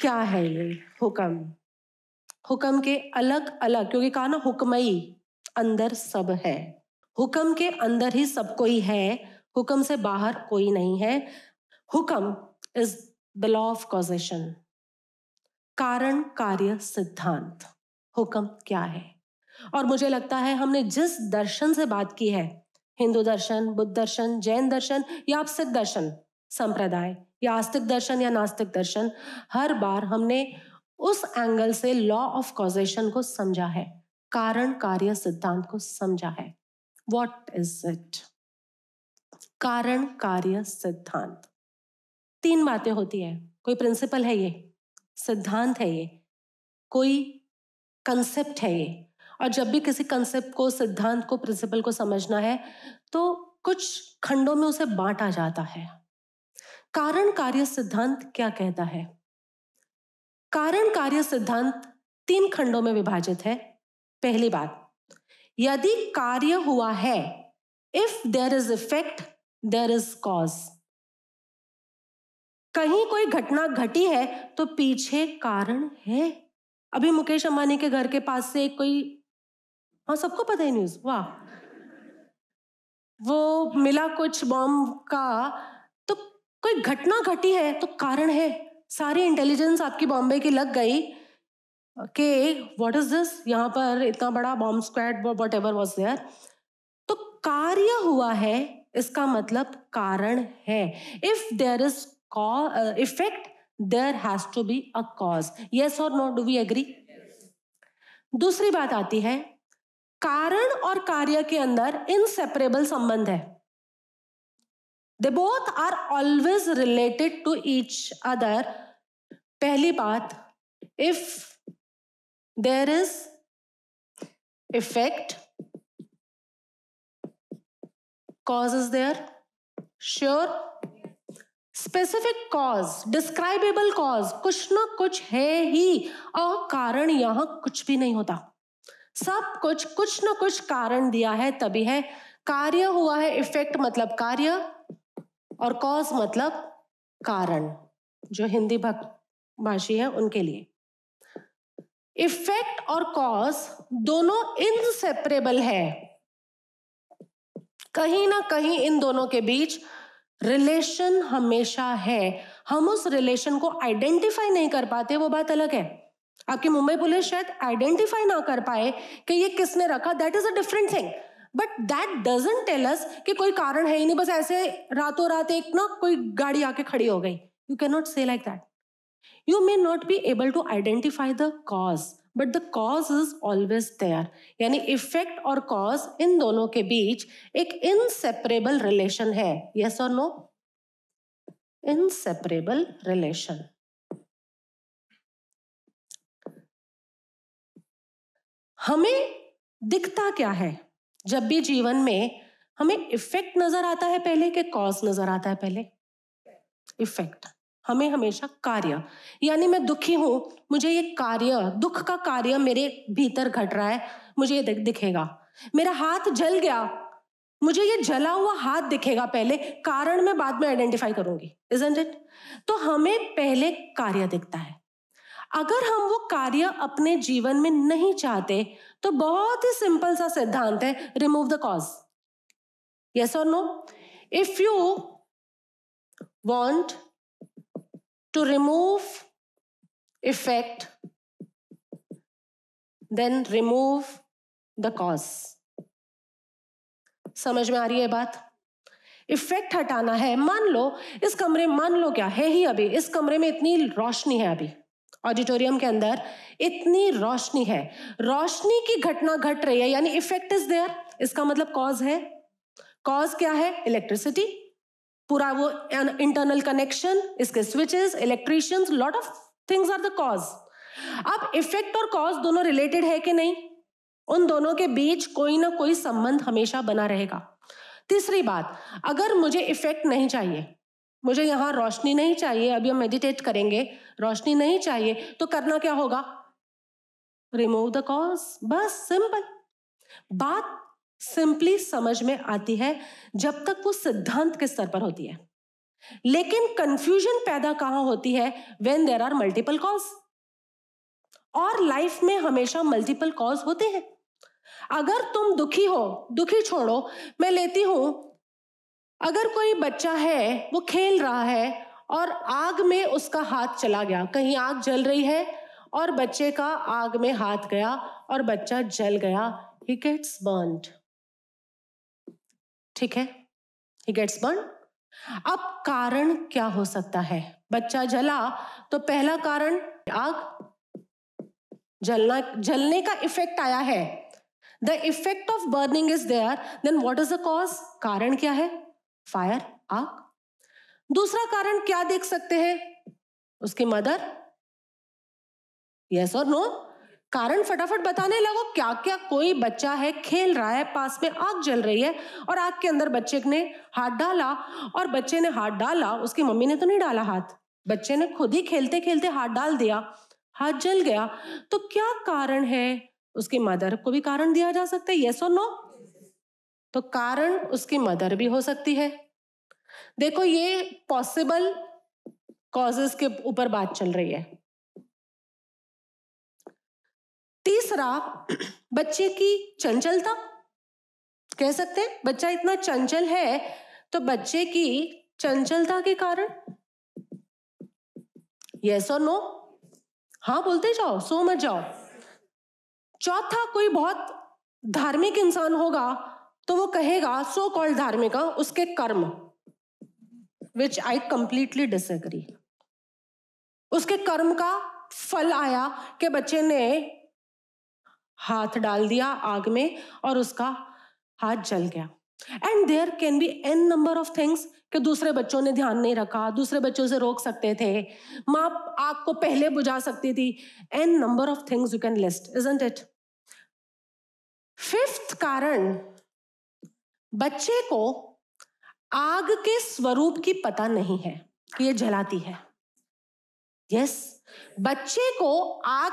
क्या है ये हुक्म? हुक्म के अलग अलग, क्योंकि कहा ना हुक्मई, अंदर सब है। हुक्म के अंदर ही सब कोई है, हुक्म से बाहर कोई नहीं है। हुक्म is the law of causation कारण, कार्य, सिद्धांत। हुक्म क्या है? और मुझे लगता है हमने जिस दर्शन से बात की है, हिंदू दर्शन, बुद्ध दर्शन, जैन दर्शन या आप सिख दर्शन संप्रदाय, या आस्तिक दर्शन या नास्तिक दर्शन, हर बार हमने उस एंगल से लॉ ऑफ़ कॉजेशन को समझा है, कारण, कार्य, सिद्धांत को समझा है। वॉट इज़ इट कारण, कार्य, सिद्धांत। तीन बातें होती है, कोई प्रिंसिपल है ये? सिद्धांत है ये। कोई कंसेप्ट है ये? और जब भी किसी कंसेप्ट को, सिद्धांत को प्रिंसिपल को समझना है तो कुछ खंडों में उसे बांटा जाता है। कारण कार्य सिद्धांत क्या कहता है? कारण कार्य सिद्धांत तीन खंडों में विभाजित है। पहली बात, यदि कार्य हुआ है if there is effect there is cause कहीं कोई घटना घटी है तो पीछे कारण है। अभी मुकेश अंबानी के घर के पास से कोई हाँ सबको पता है न्यूज़ वाह। वो मिला कुछ बॉम्ब का कोई घटना घटी है तो कारण है। सारी इंटेलिजेंस आपकी बॉम्बे की लग गई। कि व्हाट इज़ दिस यहाँ पर इतना बड़ा bomb squad whatever was there तो कार्य हुआ है, इसका मतलब कारण है। If there is effect there has to be a cause yes और नॉट डू वी एग्री दूसरी बात आती है, कारण और कार्य के अंदर इनसेपरेबल संबंध है। They both are always related to each other पहली बात if there is effect cause is there sure specific cause describable cause कुछ ना कुछ है ही, और कारण यहाँ कुछ भी नहीं होता। सब कुछ कुछ ना कुछ कारण दिया है तभी है। कार्य हुआ है इफ़ेक्ट मतलब कार्य और कॉज मतलब कारण, जो हिंदी भाषी है उनके लिए। इफ़ेक्ट और कॉज दोनों इनसेपरेबल है। कहीं ना कहीं इन दोनों के बीच रिलेशन हमेशा है। हम उस रिलेशन को आइडेंटिफाई नहीं कर पाते, वो बात अलग है। आपकी मुंबई पुलिस शायद आइडेंटिफाई ना कर पाए कि ये किसने रखा that is a different thing but that doesn't tell us कि कोई कारण है ही नहीं। बस ऐसे रातों रात एक ना कोई गाड़ी आके खड़ी हो गई। You can not say like that you may not be able to identify the cause but the cause is always there यानी इफ़ेक्ट और कॉज इन दोनों के बीच एक इनसेपरेबल रिलेशन है। यस और नो इनसेपरेबल रिलेशन हमें दिखता क्या है? जब भी जीवन में हमें इफ़ेक्ट नज़र आता है पहले के कॉज नज़र आता है पहले? इफ़ेक्ट हमें हमेशा कार्य. यानी मैं दुखी हूँ, मुझे ये कार्य, दुख का कार्य मेरे भीतर घट रहा है, मुझे ये दिखेगा। मेरा हाथ जल गया, मुझे ये जला हुआ हाथ दिखेगा पहले, कारण मैं बाद में आइडेंटिफाई करूँगी इजेंट इट तो हमें पहले कार्य दिखता है। अगर हम वो कार्य अपने जीवन में नहीं चाहते तो बहुत ही सिंपल सा सिद्धांत है रिमूव द कॉज यस और no if you want to remove effect then remove the cause समझ में आ रही है बात? इफ़ेक्ट हटाना है। मान लो, इस कमरे, मान लो क्या है ही अभी? इस कमरे में इतनी रोशनी है अभी। ऑडिटोरियम के अंदर इतनी रोशनी है। रोशनी की घटना घट रही है, यानी इफ़ेक्ट इज़ देयर इसका मतलब कॉज है। कॉज क्या है? इलेक्ट्रिसिटी पूरा वो इंटरनल कनेक्शन इसके switches electricians lot of things are the cause अब इफ़ेक्ट और कॉज दोनों रिलेटेड है कि नहीं? उन दोनों के बीच कोई ना कोई संबंध हमेशा बना रहेगा। तीसरी बात, अगर मुझे इफ़ेक्ट नहीं चाहिए मुझे यहाँ रोशनी नहीं चाहिए, अभी हम मेडिटेट करेंगे, रोशनी नहीं चाहिए तो करना क्या होगा? रिमूव द कॉज बस सिंपल बात सिंपली समझ में आती है, जब तक वो सिद्धांत के स्तर पर होती है। लेकिन कंफ्यूजन पैदा कहाँ होती है? When there are multiple cause और लाइफ में हमेशा मल्टीपल कॉज होते हैं। अगर तुम दुखी हो, दुखी छोड़ो, मैं लेती हूँ अगर कोई बच्चा है, वो खेल रहा है और आग में उसका हाथ चला गया, कहीं आग जल रही है और बच्चे का आग में हाथ गया और बच्चा जल गया ही गेट्स बर्न ठीक है? ही गेट्स बर्न अब कारण क्या हो सकता है? बच्चा जला तो पहला कारण आग? जलना, जलने का इफ़ेक्ट आया है। The effect of burning is there then what is the cause कारण क्या है? फायर आग। दूसरा कारण क्या देख सकते हैं? उसकी मदर? यस और नो कारण फटाफट बताने लगो क्या क्या कोई बच्चा है, खेल रहा है, पास में आग जल रही है और आग के अंदर बच्चे ने हाथ डाला और बच्चे ने हाथ डाला, उसकी मम्मी ने तो नहीं डाला हाथ। बच्चे ने खुद ही खेलते खेलते हाथ डाल दिया, हाथ जल गया। तो क्या कारण है? उसकी मदर को भी कारण दिया जा सकता है यस और नो तो कारण उसकी मदर भी हो सकती है। देखो, ये पॉसिबल कॉजेस के ऊपर बात चल रही है। तीसरा, बच्चे की चंचलता। कह सकते हैं, बच्चा इतना चंचल है तो बच्चे की चंचलता के कारण? यस और नो हाँ बोलते जाओ, सो मत जाओ। चौथा, कोई बहुत धार्मिक इंसान होगा तो वो कहेगा, सो कॉल्ड धार्मिक, उसके कर्म विच आई कंप्लीटली डिसएग्री उसके कर्म का फल आया कि बच्चे ने हाथ डाल दिया आग में और उसका हाथ जल गया। And there can be n number of things कि दूसरे बच्चों ने ध्यान नहीं रखा, दूसरे बच्चों से रोक सकते थे। माँ आग को पहले बुझा सकती थी। N number of things you can list isn't it fifth कारण बच्चे को आग के स्वरूप की पता नहीं है कि ये जलाती है। यस yes, बच्चे को आग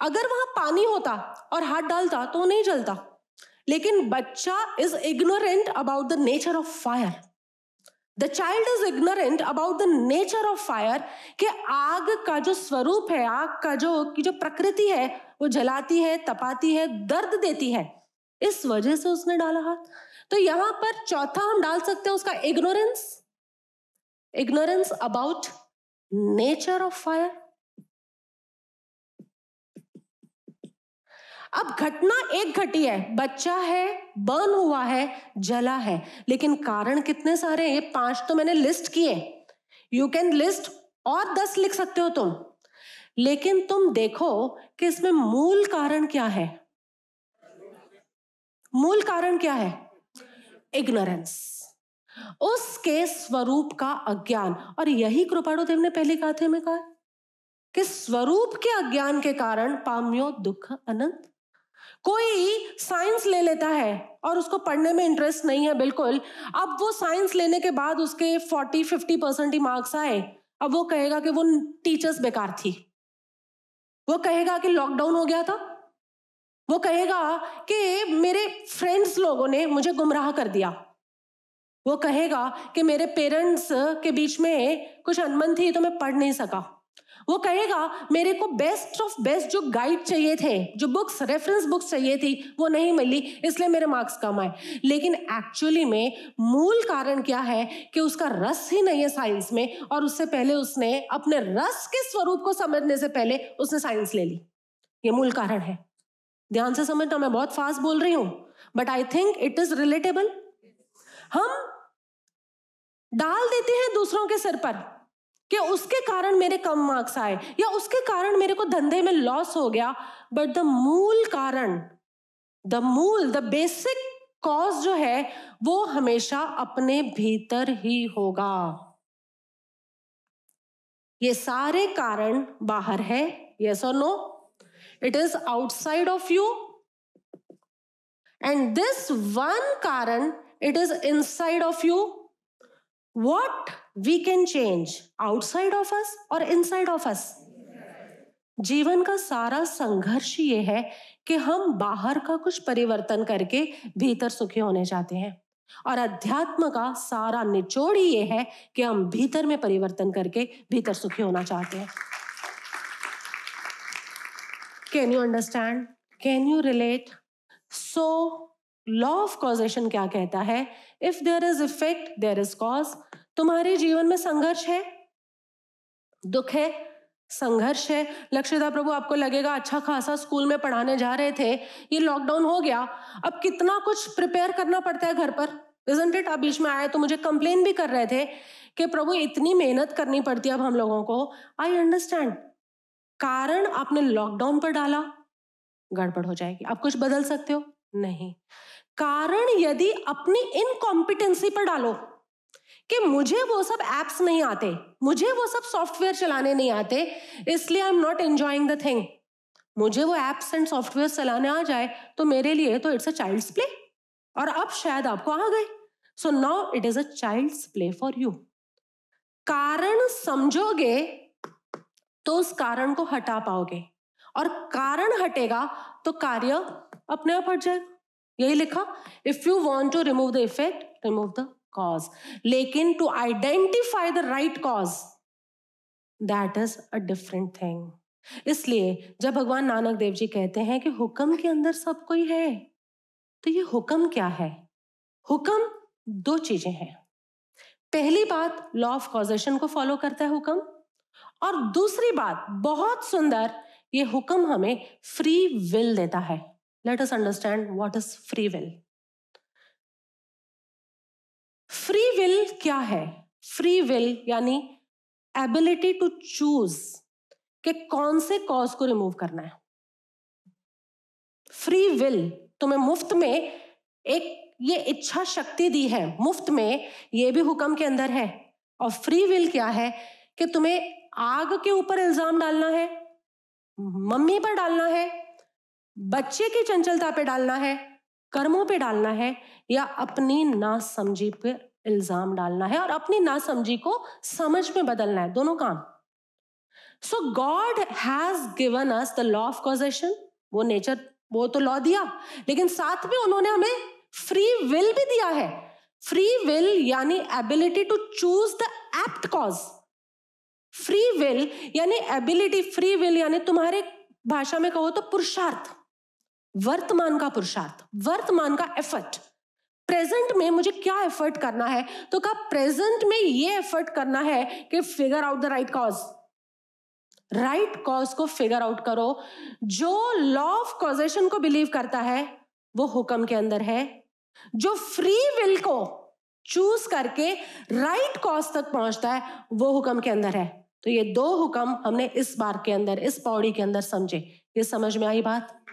अगर वहाँ पानी होता और हाथ डालता तो नहीं जलता। लेकिन बच्चा is ignorant about the nature of fire the child is ignorant about the nature of fire कि आग का जो स्वरूप है आग का जो की जो प्रकृति है वो जलाती है तपाती है दर्द देती है। इस वजह से उसने डाला हाथ। तो यहाँ पर चौथा हम डाल सकते हैं उसका ignorance ignorance about nature of fire अब घटना एक घटी है, बच्चा है बर्न हुआ है, जला है, लेकिन कारण कितने सारे हैं? पाँच तो मैंने लिस्ट किए। यू कैन लिस्ट और दस लिख सकते हो तुम। लेकिन तुम देखो कि इसमें मूल कारण क्या है? मूल कारण क्या है? इग्नोरेंस उसके स्वरूप का अज्ञान। और यही कृपाणु देव ने पहले कहा थे मैं कहा कि स्वरूप के अज्ञान के कारण पाम्यो दुख अनंत। कोई साइंस ले लेता है और उसको पढ़ने में इंटरेस्ट नहीं है बिल्कुल, अब वो साइंस लेने के बाद उसके फोर्टी, फिफ्टी परसेंट ही मार्क्स आए, अब वो कहेगा कि वो टीचर्स बेकार थी। वो कहेगा कि लॉकडाउन हो गया था। वो कहेगा कि मेरे फ्रेंड्स लोगों ने मुझे गुमराह कर दिया। वो कहेगा कि मेरे पेरेंट्स के बीच में कुछ अनबन थी तो मैं पढ़ नहीं सका। वो कहेगा, मेरे को बेस्ट ऑफ़ बेस्ट जो गाइड चाहिए थे, जो बुक्स रेफरेंस बुक्स चाहिए थी, वो नहीं मिली, इसलिए मेरे मार्क्स कम आए। लेकिन एक्चुअली में मूल कारण क्या है कि उसका रस ही नहीं है साइंस में, और उससे पहले उसने अपने रस के स्वरूप को समझने से पहले उसने साइंस ले ली। ये मूल कारण है। ध्यान से समझना, मैं बहुत फास्ट बोल रही हूँ but I think it is relatable हम डाल देते हैं दूसरों के सिर पर कि उसके कारण मेरे कम मार्क्स आए, या उसके कारण मेरे को धंधे में लॉस हो गया बट द मूल कारण द मूल द बेसिक कॉज जो है, वो हमेशा अपने भीतर ही होगा। ये सारे कारण बाहर है यस और no it is outside of you and this one कारण it is inside of you what we can change outside of us और इनसाइड ऑफ़ अस जीवन का सारा संघर्ष ये है कि हम बाहर का कुछ परिवर्तन करके भीतर सुखी होने चाहते हैं। और अध्यात्म का सारा निचोड़ ये है कि हम भीतर में परिवर्तन करके भीतर सुखी होना चाहते हैं। Can you understand can you relate so law of causation क्या कहता है? If there is effect there is cause तुम्हारे जीवन में संघर्ष है? दुख है? संघर्ष है? लक्ष्यदा प्रभु, आपको लगेगा अच्छा खासा स्कूल में पढ़ाने जा रहे थे, ये लॉकडाउन हो गया। अब कितना कुछ प्रिपेयर करना पड़ता है घर पर? इजंट इट अब बीच में आए तो मुझे कंप्लेन भी कर रहे थे कि प्रभु, इतनी मेहनत करनी पड़ती है अब हम लोगों को। आई अंडरस्टैंड कारण आपने लॉकडाउन पर डाला, गड़बड़ हो जाएगी। आप कुछ बदल सकते हो? नहीं। कारण यदि अपनी इनकॉम्पिटेंसी पर डालो कि मुझे वो सब एप्स नहीं आते, मुझे वो सब सॉफ्टवेयर चलाने नहीं आते, इसलिए I am not enjoying the thing मुझे वो एप्स एंड सॉफ्टवेयर चलाने आ जाए तो मेरे लिए तो इट्स अ चाइल्ड्स प्ले और अब शायद आपको आ गए। So now it is a child's play for you कारण समझोगे तो उस कारण को हटा पाओगे। और कारण हटेगा तो कार्य अपने आप हट जाएगा। यही लिखा if you want to remove the effect remove the cause लेकिन to identify the right cause that is a different thing इसलिए जब भगवान नानक देव जी कहते हैं कि हुक्म के अंदर सब कोई है तो ये हुक्म क्या है? हुक्म दो चीज़ें हैं। पहली बात लॉ ऑफ़ कॉजेशन को फॉलो करता है हुक्म। और दूसरी बात, बहुत सुंदर ये हुक्म हमें फ्री विल देता है। Let us understand what is free will free will क्या है? फ्री विल यानी एबिलिटी टू चूज़ कि कौन से कॉज को रिमूव करना है। फ्री विल तुम्हें मुफ़्त में एक ये इच्छा शक्ति दी है। मुफ़्त में ये भी हुक्म के अंदर है। और फ्री विल क्या है कि तुम्हें आग के ऊपर इल्ज़ाम डालना है, मम्मी पर डालना है, बच्चे की चंचलता पे डालना है, कर्मों पे डालना है, या अपनी नासमझी पे इल्ज़ाम डालना है और अपनी नासमझी को समझ में बदलना है, दोनों काम। So God has given us the law of causation वो नेचर वो तो लॉ दिया, लेकिन साथ में उन्होंने हमें फ्री विल भी दिया है। फ्री विल यानी ability to choose the apt cause free will यानी एबिलिटी फ्री विल यानी तुम्हारे भाषा में कहो तो पुरुषार्थ। वर्तमान का पुरुषार्थ, वर्तमान का एफर्ट प्रेजेंट में मुझे क्या एफर्ट करना है? तो कहा प्रेजेंट में ये एफर्ट करना है कि figure out the right cause right cause को फिगर आउट करो। जो लॉ ऑफ़ कॉजेशन को बिलीव करता है, वो हुक्म के अंदर है। जो फ्री विल को चूज़ करके राइट कॉज तक पहुँचता है, वो हुक्म के अंदर है। तो ये दो हुक्म हमने इस बार के अंदर, इस पौड़ी के अंदर समझे। ये समझ में आई बात?